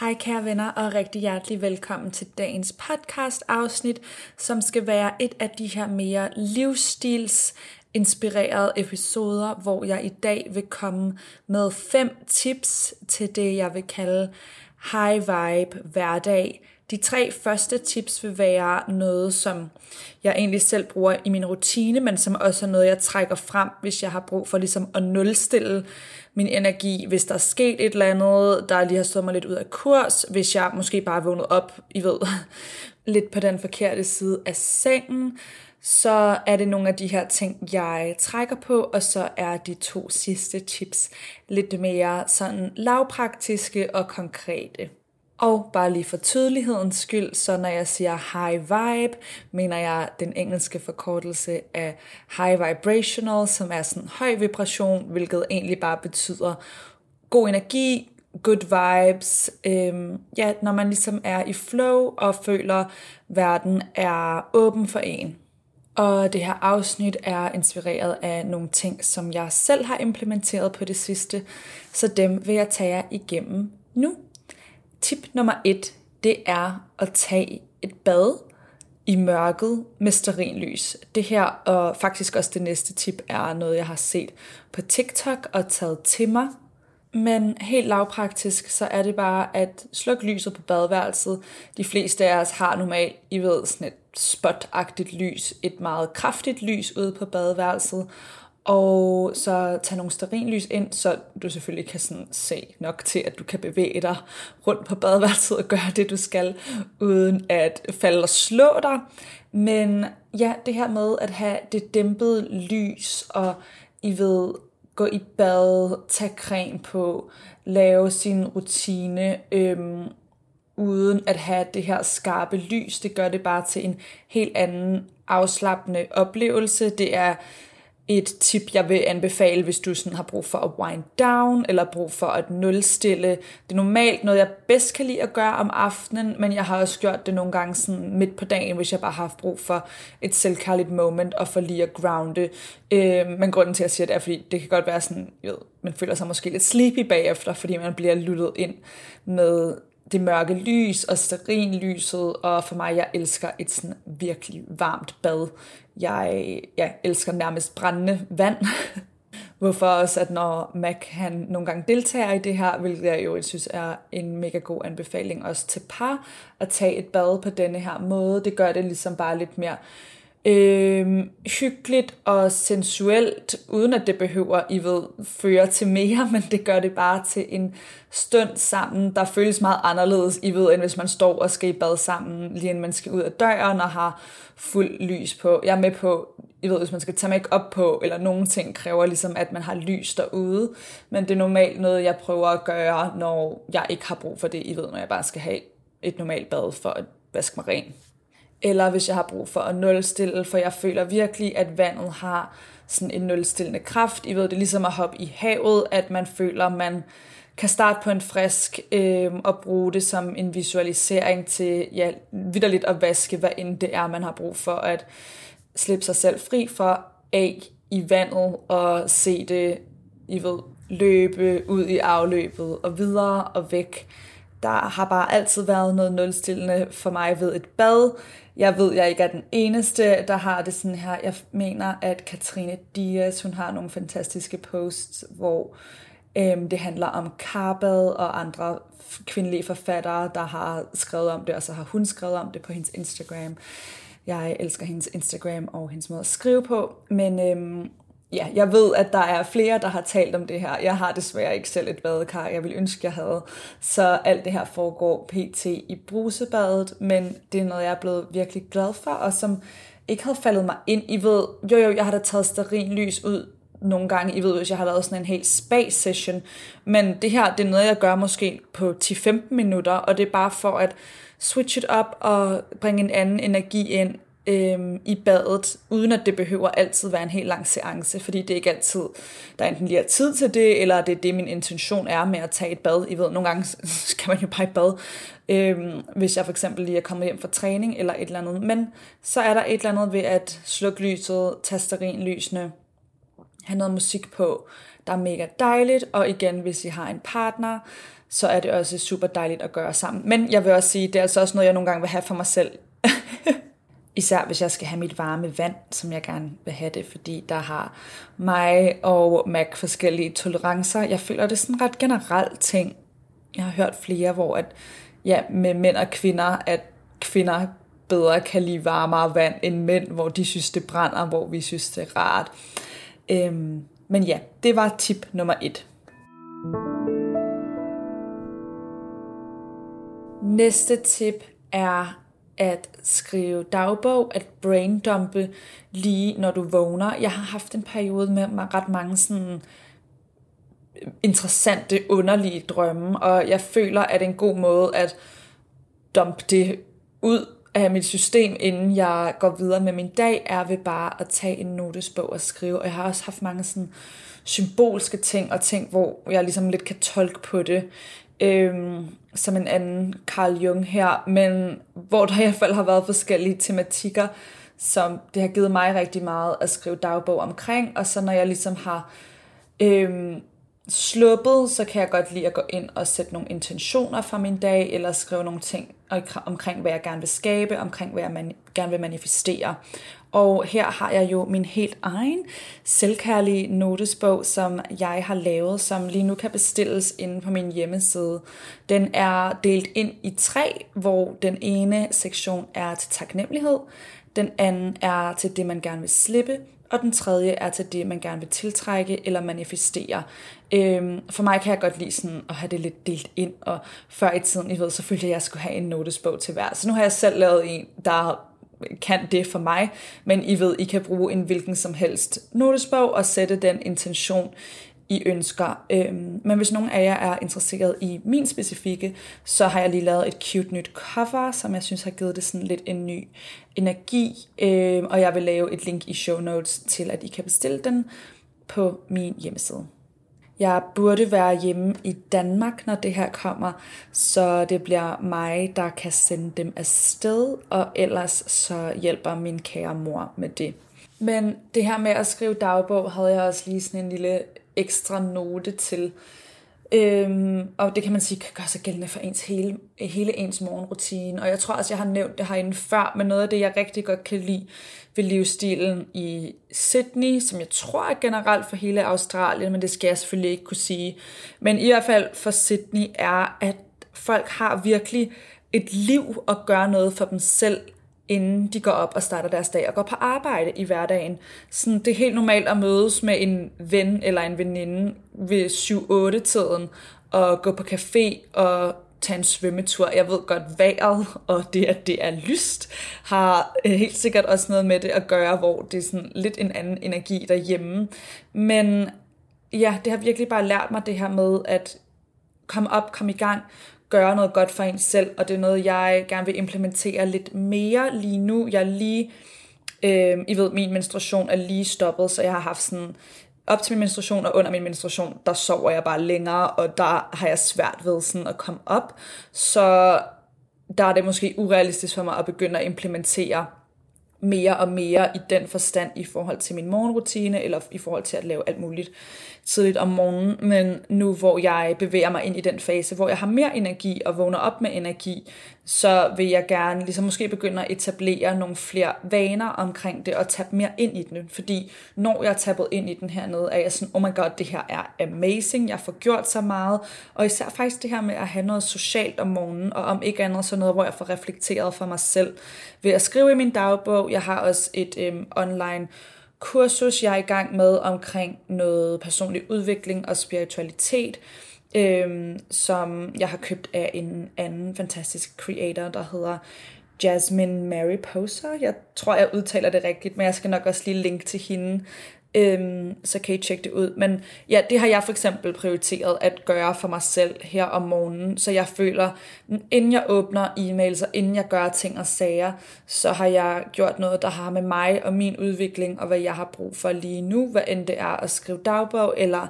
Hej kære venner og rigtig hjertelig velkommen til dagens podcast afsnit, som skal være et af de her mere livsstils inspirerede episoder, hvor jeg i dag vil komme med fem tips til det, jeg vil kalde high vibe hverdag. De tre første tips vil være noget, som jeg egentlig selv bruger i min rutine, men som også er noget, jeg trækker frem, hvis jeg har brug for ligesom at nulstille min energi, hvis der er sket et eller andet, der lige har stået mig lidt ud af kurs, hvis jeg måske bare er vågnet op, I ved, lidt på den forkerte side af sengen, så er det nogle af de her ting, jeg trækker på, og så er de to sidste tips lidt mere sådan lavpraktiske og konkrete. Og bare lige for tydelighedens skyld, så når jeg siger high vibe, mener jeg den engelske forkortelse af high vibrational, som er sådan høj vibration, hvilket egentlig bare betyder god energi, good vibes. Øhm, ja, når man ligesom er i flow og føler, at verden er åben for en. Og det her afsnit er inspireret af nogle ting, som jeg selv har implementeret på det sidste, så dem vil jeg tage jer igennem nu. Tip nummer et, det er at tage et bad i mørket med sterinlys. Det her, og faktisk også det næste tip, er noget, jeg har set på TikTok og taget til mig. Men helt lavpraktisk, så er det bare at slukke lyset på badeværelset. De fleste af os har normalt, I ved, sådan et spotagtigt lys, et meget kraftigt lys ude på badeværelset, og så tage nogle sterinlys ind, så du selvfølgelig kan sådan se nok til, at du kan bevæge dig rundt på badeværelset og gøre det, du skal, uden at falde og slå dig. Men ja, det her med at have det dæmpede lys, og I ved, gå i bad, tage creme på, lave sin rutine, øhm, uden at have det her skarpe lys. Det gør det bare til en helt anden afslappende oplevelse. Det er et tip, jeg vil anbefale, hvis du sådan har brug for at wind down, eller brug for at nulstille. Det er normalt noget, jeg bedst kan lide at gøre om aftenen, men jeg har også gjort det nogle gange sådan midt på dagen, hvis jeg bare har haft brug for et selvkærligt moment, og for lige at grounde. Øh, men grunden til, at jeg siger det, er, fordi det kan godt være sådan, jeg ved, man føler sig måske lidt sleepy bagefter, fordi man bliver lyttet ind med det mørke lys og lyset, og for mig, jeg elsker et sådan virkelig varmt bad. Jeg, jeg elsker nærmest brændende vand. Hvorfor også, at når Mac han nogle gange deltager i det her, hvilket jeg jo synes er en mega god anbefaling også til par, at tage et bad på denne her måde. Det gør det ligesom bare lidt mere øh, øh, hyggeligt og sensuelt, uden at det behøver, I ved, føre til mere, men det gør det bare til en stund sammen, der føles meget anderledes, I ved, end hvis man står og skal i bad sammen, lige inden man skal ud af døren og har fuld lys på. Jeg er med på, I ved, hvis man skal tage make op på, eller nogle ting kræver ligesom, at man har lys derude, men det er normalt noget, jeg prøver at gøre, når jeg ikke har brug for det, I ved, når jeg bare skal have et normalt bad for at vaske mig ren eller hvis jeg har brug for at nulstille, for jeg føler virkelig, at vandet har sådan en nulstillende kraft. I ved, det er ligesom at hoppe i havet, at man føler, at man kan starte på en frisk øh, og bruge det som en visualisering til ja, vidderligt at vaske, hvad end det er, man har brug for at slippe sig selv fri for af i vandet og se det, I ved, løbe ud i afløbet og videre og væk. Der har bare altid været noget nulstillende for mig ved et bad. Jeg ved, jeg ikke er den eneste, der har det sådan her. Jeg mener, at Katrine Dias, hun har nogle fantastiske posts, hvor øhm, det handler om karbad og andre kvindelige forfattere, der har skrevet om det, og så har hun skrevet om det på hendes Instagram. Jeg elsker hendes Instagram og hendes måde at skrive på, men øhm, ja, jeg ved, at der er flere, der har talt om det her. Jeg har desværre ikke selv et badekar, jeg vil ønske, jeg havde. Så alt det her foregår pt. i brusebadet, men det er noget, jeg er blevet virkelig glad for, og som ikke havde faldet mig ind. I ved, jo jo, jeg har da taget lys ud nogle gange, I ved, hvis jeg har lavet sådan en helt spa-session, men det her, det er noget, jeg gør måske på 10-15 minutter, og det er bare for at switch it up og bringe en anden energi ind øh, i badet, uden at det behøver altid være en helt lang seance, fordi det er ikke altid, der enten lige er tid til det, eller det er det, min intention er med at tage et bad. I ved, nogle gange skal man jo bare i bad, øh, hvis jeg for eksempel lige er kommet hjem fra træning eller et eller andet. Men så er der et eller andet ved at slukke lyset, tage lysene, have noget musik på, der er mega dejligt, og igen, hvis I har en partner, så er det også super dejligt at gøre sammen. Men jeg vil også sige, det er altså også noget, jeg nogle gange vil have for mig selv. Især hvis jeg skal have mit varme vand, som jeg gerne vil have det, fordi der har mig og Mac forskellige tolerancer. Jeg føler, det er sådan en ret generelt ting. Jeg har hørt flere, hvor at, ja, med mænd og kvinder, at kvinder bedre kan lide varmere vand end mænd, hvor de synes, det brænder, hvor vi synes, det er rart. Øhm, men ja, det var tip nummer et. Næste tip er at skrive dagbog, at braindumpe lige når du vågner. Jeg har haft en periode med ret mange sådan øh, interessante, underlige drømme, og jeg føler, at en god måde at dumpe det ud af mit system, inden jeg går videre med min dag, er ved bare at tage en notesbog og skrive. Og jeg har også haft mange sådan symbolske ting og ting, hvor jeg ligesom lidt kan tolke på det øhm, som en anden Carl Jung her, men hvor der i hvert fald har været forskellige tematikker, som det har givet mig rigtig meget at skrive dagbog omkring, og så når jeg ligesom har øhm, sluppet, så kan jeg godt lide at gå ind og sætte nogle intentioner for min dag, eller skrive nogle ting omkring, hvad jeg gerne vil skabe, omkring, hvad jeg man, gerne vil manifestere. Og her har jeg jo min helt egen selvkærlige notesbog, som jeg har lavet, som lige nu kan bestilles inde på min hjemmeside. Den er delt ind i tre, hvor den ene sektion er til taknemmelighed, den anden er til det, man gerne vil slippe, og den tredje er til det, man gerne vil tiltrække eller manifestere. Øhm, for mig kan jeg godt lide sådan at have det lidt delt ind, og før i tiden, I ved selvfølgelig, at jeg skulle have en notesbog til hver. Så nu har jeg selv lavet en, der kan det for mig, men I ved, I kan bruge en hvilken som helst notesbog og sætte den intention, i ønsker. Øhm, men hvis nogen af jer er interesseret i min specifikke, så har jeg lige lavet et cute nyt cover, som jeg synes har givet det sådan lidt en ny energi, øhm, og jeg vil lave et link i show notes til, at I kan bestille den på min hjemmeside. Jeg burde være hjemme i Danmark, når det her kommer, så det bliver mig, der kan sende dem afsted, og ellers så hjælper min kære mor med det. Men det her med at skrive dagbog, havde jeg også lige sådan en lille ekstra note til. Øhm, og det kan man sige kan gøre sig gældende for ens hele, hele ens morgenrutine. Og jeg tror også, jeg har nævnt det herinde før, men noget af det, jeg rigtig godt kan lide ved livsstilen i Sydney, som jeg tror er generelt for hele Australien, men det skal jeg selvfølgelig ikke kunne sige. Men i hvert fald for Sydney er, at folk har virkelig et liv og gør noget for dem selv, inden de går op og starter deres dag og går på arbejde i hverdagen. Sådan, det er helt normalt at mødes med en ven eller en veninde ved 7-8-tiden og gå på café og tage en svømmetur. Jeg ved godt, vejret og det, at det er lyst, har øh, helt sikkert også noget med det at gøre, hvor det er sådan lidt en anden energi derhjemme. Men ja, det har virkelig bare lært mig det her med at komme op, komme i gang, gøre noget godt for en selv, og det er noget, jeg gerne vil implementere lidt mere lige nu. Jeg er lige, øh, I ved, min menstruation er lige stoppet, så jeg har haft sådan op til min menstruation og under min menstruation, der sover jeg bare længere, og der har jeg svært ved sådan at komme op. Så der er det måske urealistisk for mig at begynde at implementere mere og mere i den forstand i forhold til min morgenrutine, eller i forhold til at lave alt muligt tidligt om morgenen, men nu hvor jeg bevæger mig ind i den fase, hvor jeg har mere energi og vågner op med energi, så vil jeg gerne ligesom måske begynde at etablere nogle flere vaner omkring det og tage mere ind i den. Fordi når jeg er tappet ind i den hernede, er jeg sådan, oh my god, det her er amazing, jeg får gjort så meget. Og især faktisk det her med at have noget socialt om morgenen, og om ikke andet så noget, hvor jeg får reflekteret for mig selv ved at skrive i min dagbog. Jeg har også et øhm, online kursus, jeg er i gang med omkring noget personlig udvikling og spiritualitet, øhm, som jeg har købt af en anden fantastisk creator, der hedder Jasmine Mary Poser. Jeg tror, jeg udtaler det rigtigt, men jeg skal nok også lige linke til hende øhm, så kan I tjekke det ud. Men ja, det har jeg for eksempel prioriteret at gøre for mig selv her om morgenen, så jeg føler, inden jeg åbner e-mails og inden jeg gør ting og sager, så har jeg gjort noget, der har med mig og min udvikling og hvad jeg har brug for lige nu, hvad end det er at skrive dagbog eller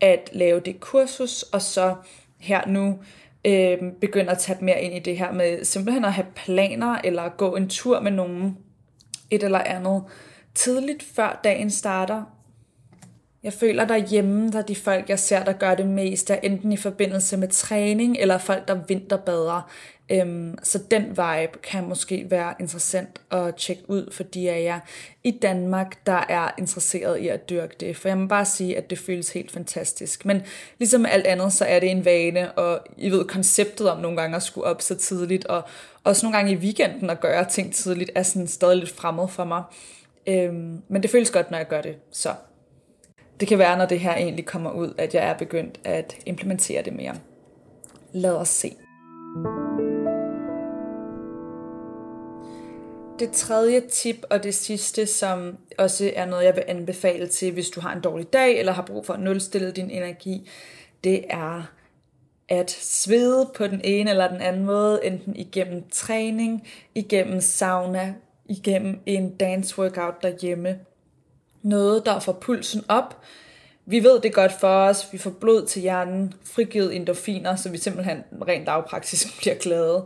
at lave det kursus, og så her nu øh, begynder at tage mere ind i det her med simpelthen at have planer, eller gå en tur med nogen, et eller andet, tidligt før dagen starter. Jeg føler derhjemme, der er de folk, jeg ser, der gør det mest, er enten i forbindelse med træning, eller folk, der vinterbader. Øhm, så den vibe kan måske være interessant at tjekke ud for de af jer i Danmark, der er interesseret i at dyrke det. For jeg må bare sige, at det føles helt fantastisk. Men ligesom alt andet, så er det en vane, og I ved, konceptet om nogle gange at skulle op så tidligt, og også nogle gange i weekenden at gøre ting tidligt, er sådan stadig lidt fremmed for mig. Øhm, men det føles godt, når jeg gør det. Så det kan være, når det her egentlig kommer ud, at jeg er begyndt at implementere det mere. Lad os se. Det tredje tip og det sidste, som også er noget, jeg vil anbefale til, hvis du har en dårlig dag, eller har brug for at nulstille din energi, det er at svede på den ene eller den anden måde, enten igennem træning, igennem sauna, igennem en dance workout derhjemme. Noget, der får pulsen op. Vi ved det godt for os. Vi får blod til hjernen, frigivet endorfiner, så vi simpelthen rent lavpraktisk bliver glade,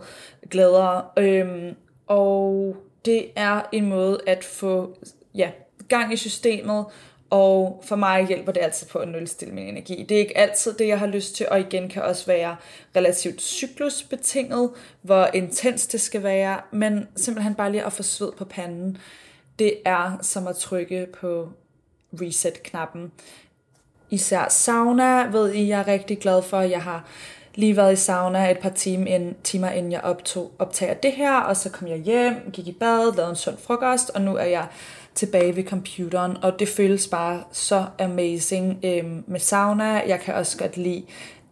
gladere. Øhm, og det er en måde at få ja, gang i systemet, og for mig hjælper det altid på at nulstille min energi. Det er ikke altid det, jeg har lyst til, og igen kan også være relativt cyklusbetinget, hvor intens det skal være, men simpelthen bare lige at få sved på panden, det er som at trykke på reset-knappen. Især sauna ved I, jeg er rigtig glad for. Jeg har lige været i sauna et par timer, ind, timer inden jeg optog, optager det her, og så kom jeg hjem, gik i bad, lavede en sund frokost, og nu er jeg tilbage ved computeren, og det føles bare så amazing øhm, med sauna. Jeg kan også godt lide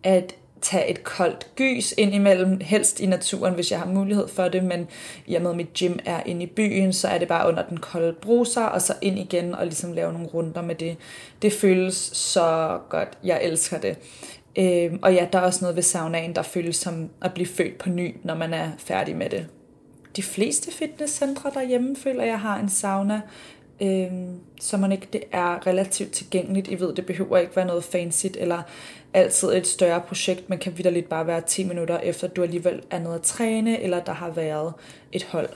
at tage et koldt gys ind imellem, helst i naturen, hvis jeg har mulighed for det, men i og med, at mit gym er inde i byen, så er det bare under den kolde bruser, og så ind igen og ligesom lave nogle runder med det. Det føles så godt. Jeg elsker det. Øhm, og ja, der er også noget ved saunaen, der føles som at blive født på ny, når man er færdig med det de fleste fitnesscentre derhjemme føler jeg har en sauna, øh, så man ikke det er relativt tilgængeligt. I ved, det behøver ikke være noget fancy eller altid et større projekt, men kan vidderligt bare være 10 minutter efter du alligevel er nede at træne, eller der har været et hold.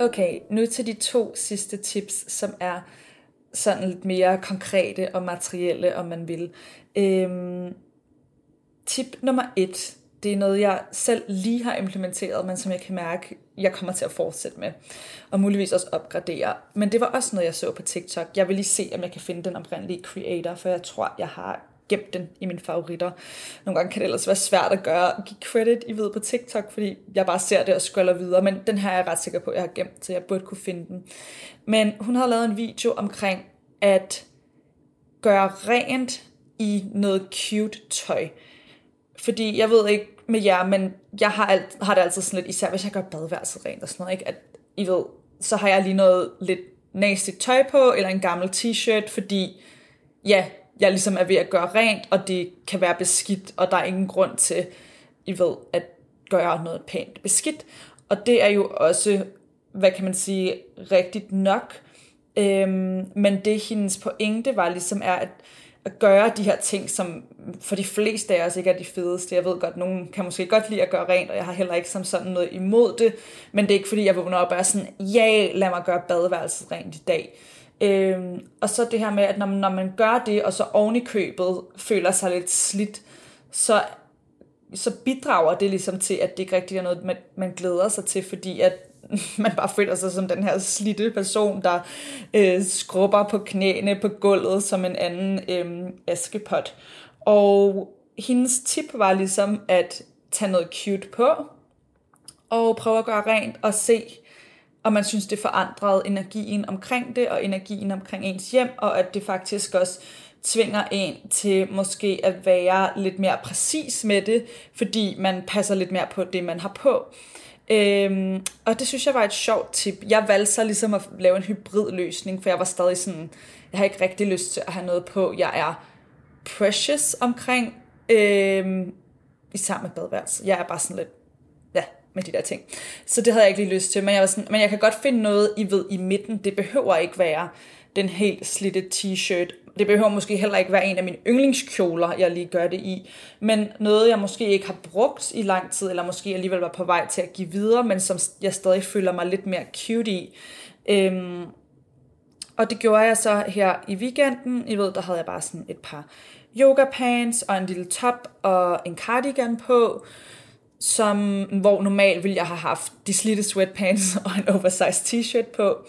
Okay, nu til de to sidste tips, som er sådan lidt mere konkrete og materielle, om man vil. Øhm, Tip nummer et, det er noget, jeg selv lige har implementeret, men som jeg kan mærke, jeg kommer til at fortsætte med, og muligvis også opgradere. Men det var også noget, jeg så på TikTok. Jeg vil lige se, om jeg kan finde den oprindelige creator, for jeg tror, jeg har gemt den i mine favoritter. Nogle gange kan det ellers være svært at gøre, give credit, I ved, på TikTok, fordi jeg bare ser det og scroller videre, men den her er jeg ret sikker på, at jeg har gemt, så jeg burde kunne finde den. Men hun har lavet en video omkring at gøre rent i noget cute tøj. Fordi jeg ved ikke med jer, men jeg har, alt, har det altid sådan lidt, især hvis jeg gør badeværelset rent og sådan noget, ikke? at I ved, så har jeg lige noget lidt nasty tøj på, eller en gammel t-shirt, fordi ja, jeg ligesom er ved at gøre rent, og det kan være beskidt, og der er ingen grund til, I ved, at gøre noget pænt beskidt. Og det er jo også, hvad kan man sige, rigtigt nok. Øhm, men det hendes pointe var ligesom er, at at gøre de her ting, som for de fleste af os ikke er de fedeste. Jeg ved godt, nogen kan måske godt lide at gøre rent, og jeg har heller ikke som sådan noget imod det, men det er ikke fordi, jeg vågner op og er sådan, ja, lad mig gøre badeværelset rent i dag. Øhm, og så det her med, at når man, når man gør det, og så oven i købet føler sig lidt slidt, så, så bidrager det ligesom til, at det ikke rigtig er noget, man, man glæder sig til, fordi at man bare føler sig som den her slitte person, der øh, skrubber på knæene på gulvet som en anden øh, askepot. Og hendes tip var ligesom at tage noget cute på, og prøve at gøre rent og se, om man synes, det forandrede energien omkring det, og energien omkring ens hjem, og at det faktisk også tvinger en til måske at være lidt mere præcis med det, fordi man passer lidt mere på det, man har på. Øhm, og det synes jeg var et sjovt tip. Jeg valgte så ligesom at lave en hybridløsning, for jeg var stadig sådan, jeg har ikke rigtig lyst til at have noget på. Jeg er precious omkring, øhm, især med badeværelse. Jeg er bare sådan lidt, ja, med de der ting. Så det havde jeg ikke lige lyst til, men jeg, var sådan, men jeg kan godt finde noget, I ved, i midten. Det behøver ikke være den helt slitte t-shirt. Det behøver måske heller ikke være en af mine yndlingskjoler, jeg lige gør det i. Men noget, jeg måske ikke har brugt i lang tid, eller måske alligevel var på vej til at give videre, men som jeg stadig føler mig lidt mere cute i. Øhm, og det gjorde jeg så her i weekenden. I ved, der havde jeg bare sådan et par yoga pants og en lille top og en cardigan på, som, hvor normalt ville jeg have haft de slitte sweatpants og en oversized t-shirt på.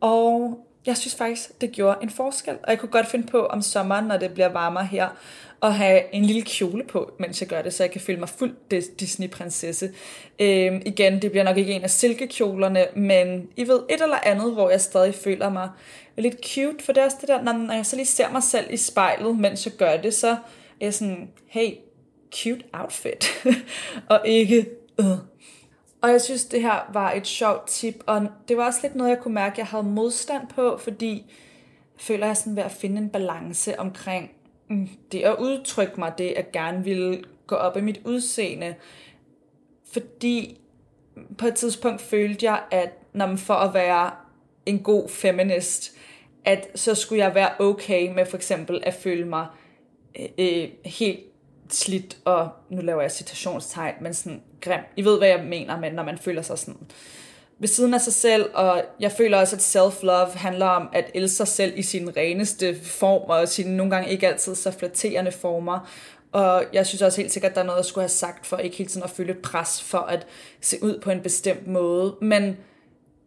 Og jeg synes faktisk, det gjorde en forskel. Og jeg kunne godt finde på om sommeren, når det bliver varmere her, at have en lille kjole på, mens jeg gør det, så jeg kan føle mig fuldt Disney-prinsesse. Øhm, igen, det bliver nok ikke en af silkekjolerne, men I ved, et eller andet, hvor jeg stadig føler mig lidt cute, for det er også det der, når jeg så lige ser mig selv i spejlet, mens jeg gør det, så er jeg sådan, hey, cute outfit, og ikke, øh, og jeg synes, det her var et sjovt tip, og det var også lidt noget, jeg kunne mærke, jeg havde modstand på, fordi jeg føler, jeg er sådan ved at finde en balance omkring mm, det at udtrykke mig, det at gerne ville gå op i mit udseende. Fordi på et tidspunkt følte jeg, at når man for at være en god feminist, at så skulle jeg være okay med for eksempel at føle mig øh, øh helt slidt, og nu laver jeg citationstegn, men sådan grim. I ved, hvad jeg mener, men når man føler sig sådan ved siden af sig selv, og jeg føler også, at self-love handler om at elske sig selv i sin reneste form, og sine nogle gange ikke altid så flatterende former. Og jeg synes også helt sikkert, at der er noget, jeg skulle have sagt, for ikke hele tiden at føle et pres for at se ud på en bestemt måde. Men,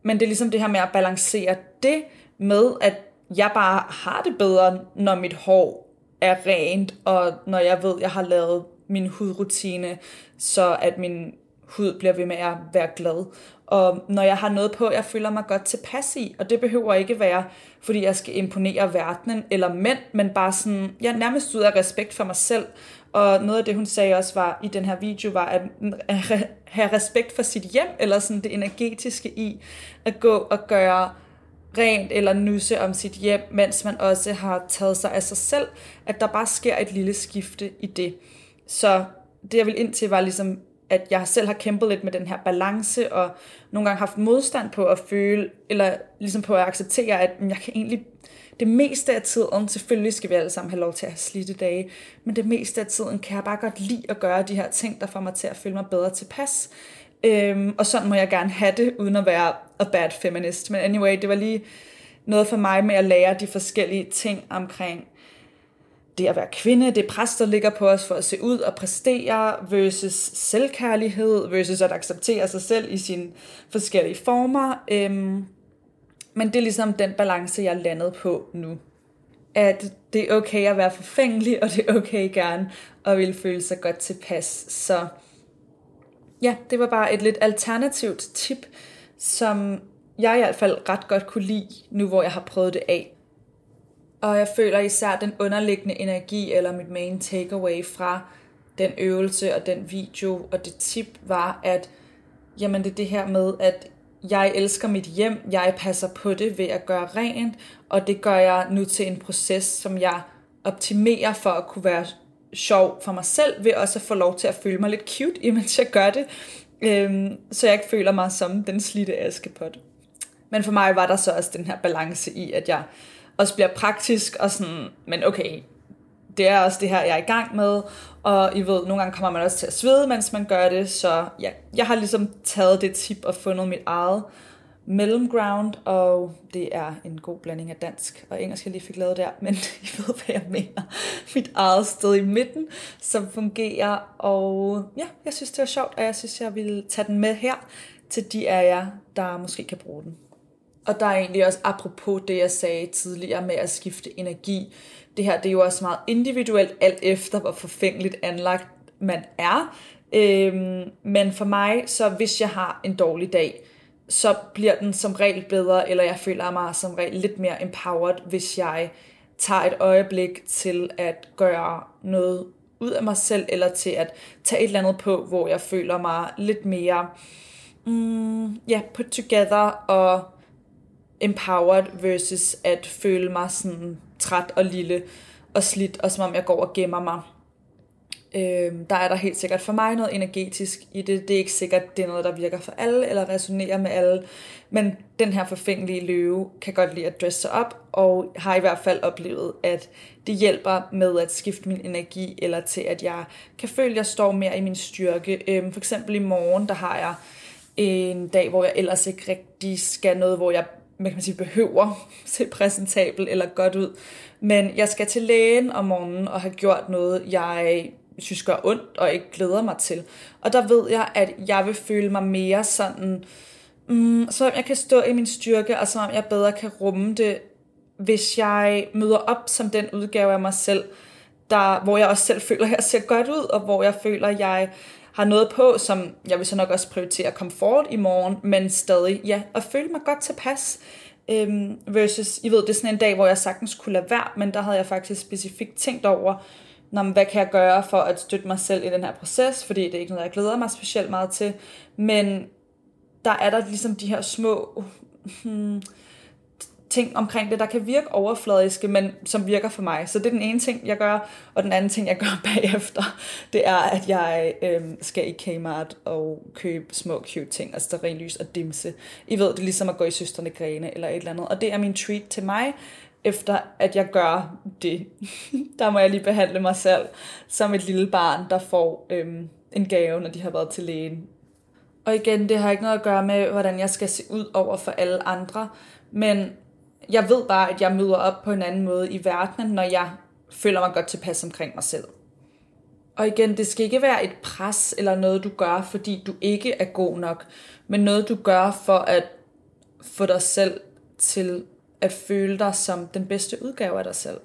men det er ligesom det her med at balancere det med, at jeg bare har det bedre, når mit hår er rent, og når jeg ved, at jeg har lavet min hudrutine, så at min hud bliver ved med at være glad. Og når jeg har noget på, jeg føler mig godt tilpas i, og det behøver ikke være, fordi jeg skal imponere verdenen eller mænd, men bare sådan, jeg ja, nærmest ud af respekt for mig selv. Og noget af det, hun sagde også var i den her video, var at have respekt for sit hjem, eller sådan det energetiske i at gå og gøre rent eller nusse om sit hjem, mens man også har taget sig af sig selv, at der bare sker et lille skifte i det. Så det jeg vil ind til var ligesom, at jeg selv har kæmpet lidt med den her balance, og nogle gange haft modstand på at føle, eller ligesom på at acceptere, at jeg kan egentlig, det meste af tiden, selvfølgelig skal vi alle sammen have lov til at have slidte dage, men det meste af tiden kan jeg bare godt lide at gøre de her ting, der får mig til at føle mig bedre tilpas. Øhm, og sådan må jeg gerne have det, uden at være a bad feminist. Men anyway, det var lige noget for mig med at lære de forskellige ting omkring det at være kvinde, det pres, der ligger på os for at se ud og præstere, versus selvkærlighed, versus at acceptere sig selv i sine forskellige former. Øhm, men det er ligesom den balance, jeg er landet på nu. At det er okay at være forfængelig, og det er okay gerne at ville føle sig godt tilpas. Så ja, det var bare et lidt alternativt tip, som jeg i hvert fald ret godt kunne lide, nu hvor jeg har prøvet det af. Og jeg føler især den underliggende energi, eller mit main takeaway fra den øvelse og den video og det tip var, at jamen det er det her med, at jeg elsker mit hjem, jeg passer på det ved at gøre rent, og det gør jeg nu til en proces, som jeg optimerer for at kunne være sjov for mig selv, ved også at få lov til at føle mig lidt cute, imens jeg gør det, øh, så jeg ikke føler mig som den slidte askepot. Men for mig var der så også den her balance i, at jeg også bliver praktisk og sådan, men okay, det er også det her, jeg er i gang med, og I ved, nogle gange kommer man også til at svede, mens man gør det, så ja, jeg har ligesom taget det tip og fundet mit eget mellemground, og det er en god blanding af dansk og engelsk, jeg lige fik lavet der, men I ved, hvad jeg mener. Mit eget sted i midten, som fungerer, og ja, jeg synes, det var sjovt, og jeg synes, jeg vil tage den med her til de af jer, der måske kan bruge den. Og der er egentlig også apropos det, jeg sagde tidligere med at skifte energi. Det her, det er jo også meget individuelt, alt efter hvor forfængeligt anlagt man er. Øhm, men for mig, så hvis jeg har en dårlig dag, så bliver den som regel bedre, eller jeg føler mig som regel lidt mere empowered, hvis jeg tager et øjeblik til at gøre noget ud af mig selv, eller til at tage et eller andet på, hvor jeg føler mig lidt mere mm, yeah, put together og empowered versus at føle mig sådan træt og lille og slidt, og som om jeg går og gemmer mig. Øh, der er der helt sikkert for mig noget energetisk i det. Det er ikke sikkert, det er noget, der virker for alle, eller resonerer med alle. Men den her forfængelige løve kan godt lide at dresse sig op, og har i hvert fald oplevet, at det hjælper med at skifte min energi, eller til at jeg kan føle, at jeg står mere i min styrke. Øh, for eksempel i morgen, der har jeg en dag, hvor jeg ellers ikke rigtig skal noget, hvor jeg man kan sige, behøver se præsentabel eller godt ud. Men jeg skal til lægen om morgenen og have gjort noget, jeg synes gør ondt og ikke glæder mig til. Og der ved jeg, at jeg vil føle mig mere sådan, mm, så jeg kan stå i min styrke, og som om jeg bedre kan rumme det, hvis jeg møder op som den udgave af mig selv, der, hvor jeg også selv føler, at jeg ser godt ud, og hvor jeg føler, at jeg har noget på, som jeg vil så nok også prioritere komfort i morgen, men stadig, ja, at føle mig godt tilpas. Øhm, versus, I ved, det er sådan en dag, hvor jeg sagtens kunne lade være, men der havde jeg faktisk specifikt tænkt over, Nå, hvad kan jeg gøre for at støtte mig selv i den her proces, fordi det er ikke noget, jeg glæder mig specielt meget til. Men der er der ligesom de her små hmm, ting omkring det, der kan virke overfladiske, men som virker for mig. Så det er den ene ting, jeg gør, og den anden ting, jeg gør bagefter, det er, at jeg øh, skal i Kmart og købe små cute ting, altså lys og dimse. I ved, det er ligesom at gå i Søsterne Grene eller et eller andet, og det er min treat til mig, efter at jeg gør det. der må jeg lige behandle mig selv som et lille barn, der får øhm, en gave, når de har været til lægen. Og igen, det har ikke noget at gøre med, hvordan jeg skal se ud over for alle andre, men jeg ved bare, at jeg møder op på en anden måde i verdenen, når jeg føler mig godt tilpas omkring mig selv. Og igen, det skal ikke være et pres eller noget, du gør, fordi du ikke er god nok, men noget, du gør for at få dig selv til at føle dig som den bedste udgave af dig selv.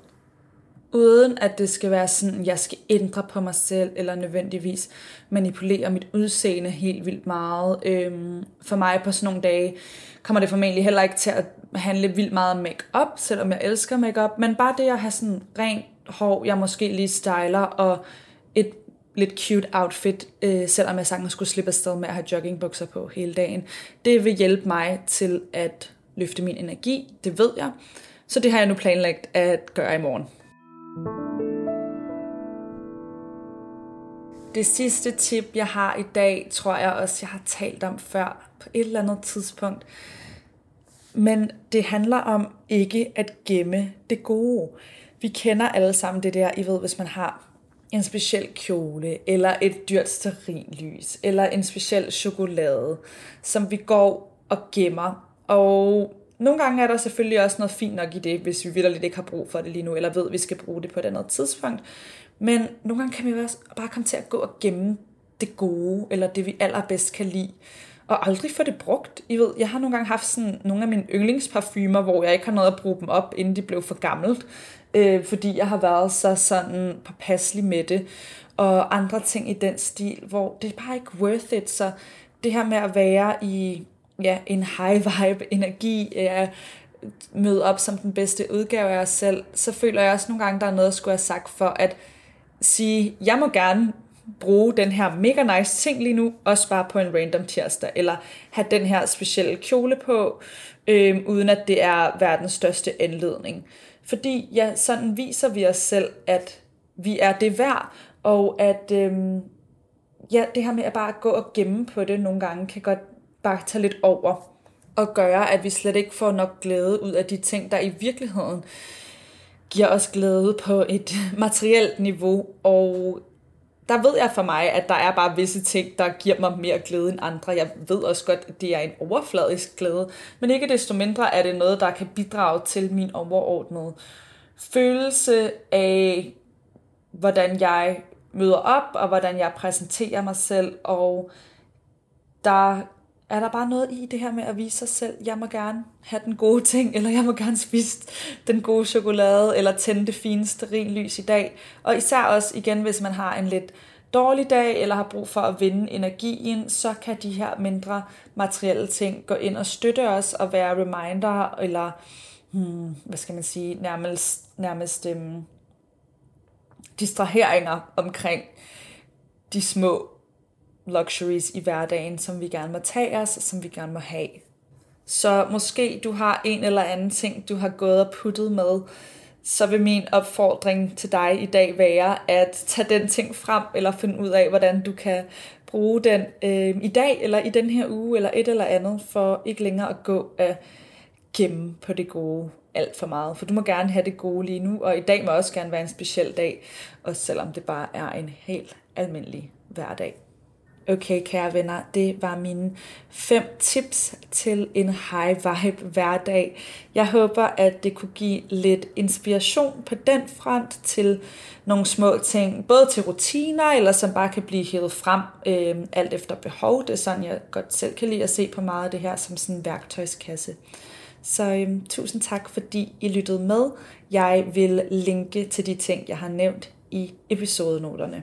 Uden at det skal være sådan, jeg skal ændre på mig selv, eller nødvendigvis manipulere mit udseende helt vildt meget. Øhm, for mig på sådan nogle dage kommer det formentlig heller ikke til at handle vildt meget om make-up, selvom jeg elsker make-up, men bare det at have sådan rent hår, jeg måske lige styler, og et lidt cute outfit, øh, selvom jeg sagtens skulle slippe afsted med at have joggingbukser på hele dagen. Det vil hjælpe mig til at løfte min energi, det ved jeg. Så det har jeg nu planlagt at gøre i morgen. Det sidste tip, jeg har i dag, tror jeg også, jeg har talt om før på et eller andet tidspunkt. Men det handler om ikke at gemme det gode. Vi kender alle sammen det der, I ved, hvis man har en speciel kjole, eller et dyrt sterinlys, eller en speciel chokolade, som vi går og gemmer og nogle gange er der selvfølgelig også noget fint nok i det, hvis vi vidderligt ikke har brug for det lige nu, eller ved, at vi skal bruge det på et andet tidspunkt. Men nogle gange kan vi også bare komme til at gå og gemme det gode, eller det vi allerbedst kan lide, og aldrig få det brugt. I ved, jeg har nogle gange haft sådan nogle af mine yndlingsparfumer, hvor jeg ikke har noget at bruge dem op, inden de blev for gammelt, øh, fordi jeg har været så sådan påpasselig med det, og andre ting i den stil, hvor det er bare ikke worth it, så det her med at være i ja, en high vibe energi, ja, møde op som den bedste udgave af os selv, så føler jeg også nogle gange, der er noget, jeg skulle have sagt for at sige, jeg må gerne bruge den her mega nice ting lige nu, også bare på en random tirsdag, eller have den her specielle kjole på, øh, uden at det er verdens største anledning. Fordi ja, sådan viser vi os selv, at vi er det værd, og at øh, ja, det her med at bare gå og gemme på det nogle gange, kan godt bare tage lidt over og gøre, at vi slet ikke får nok glæde ud af de ting, der i virkeligheden giver os glæde på et materielt niveau. Og der ved jeg for mig, at der er bare visse ting, der giver mig mere glæde end andre. Jeg ved også godt, at det er en overfladisk glæde, men ikke desto mindre er det noget, der kan bidrage til min overordnede følelse af, hvordan jeg møder op, og hvordan jeg præsenterer mig selv, og der er der bare noget i det her med at vise sig selv, jeg må gerne have den gode ting, eller jeg må gerne spise den gode chokolade, eller tænde det fineste lys i dag. Og især også igen, hvis man har en lidt dårlig dag, eller har brug for at vinde energien, så kan de her mindre materielle ting gå ind og støtte os, og være reminder, eller hmm, hvad skal man sige, nærmest, nærmest øhm, distraheringer omkring de små luxuries i hverdagen, som vi gerne må tage os, og som vi gerne må have. Så måske du har en eller anden ting, du har gået og puttet med, så vil min opfordring til dig i dag være at tage den ting frem, eller finde ud af, hvordan du kan bruge den øh, i dag, eller i den her uge, eller et eller andet, for ikke længere at gå af gemme på det gode alt for meget. For du må gerne have det gode lige nu, og i dag må også gerne være en speciel dag, også selvom det bare er en helt almindelig hverdag. Okay, kære venner, det var mine fem tips til en high vibe hverdag. Jeg håber, at det kunne give lidt inspiration på den front til nogle små ting, både til rutiner, eller som bare kan blive hævet frem øh, alt efter behov. Det er sådan, jeg godt selv kan lide at se på meget af det her som sådan en værktøjskasse. Så øhm, tusind tak, fordi I lyttede med. Jeg vil linke til de ting, jeg har nævnt i episodenoterne.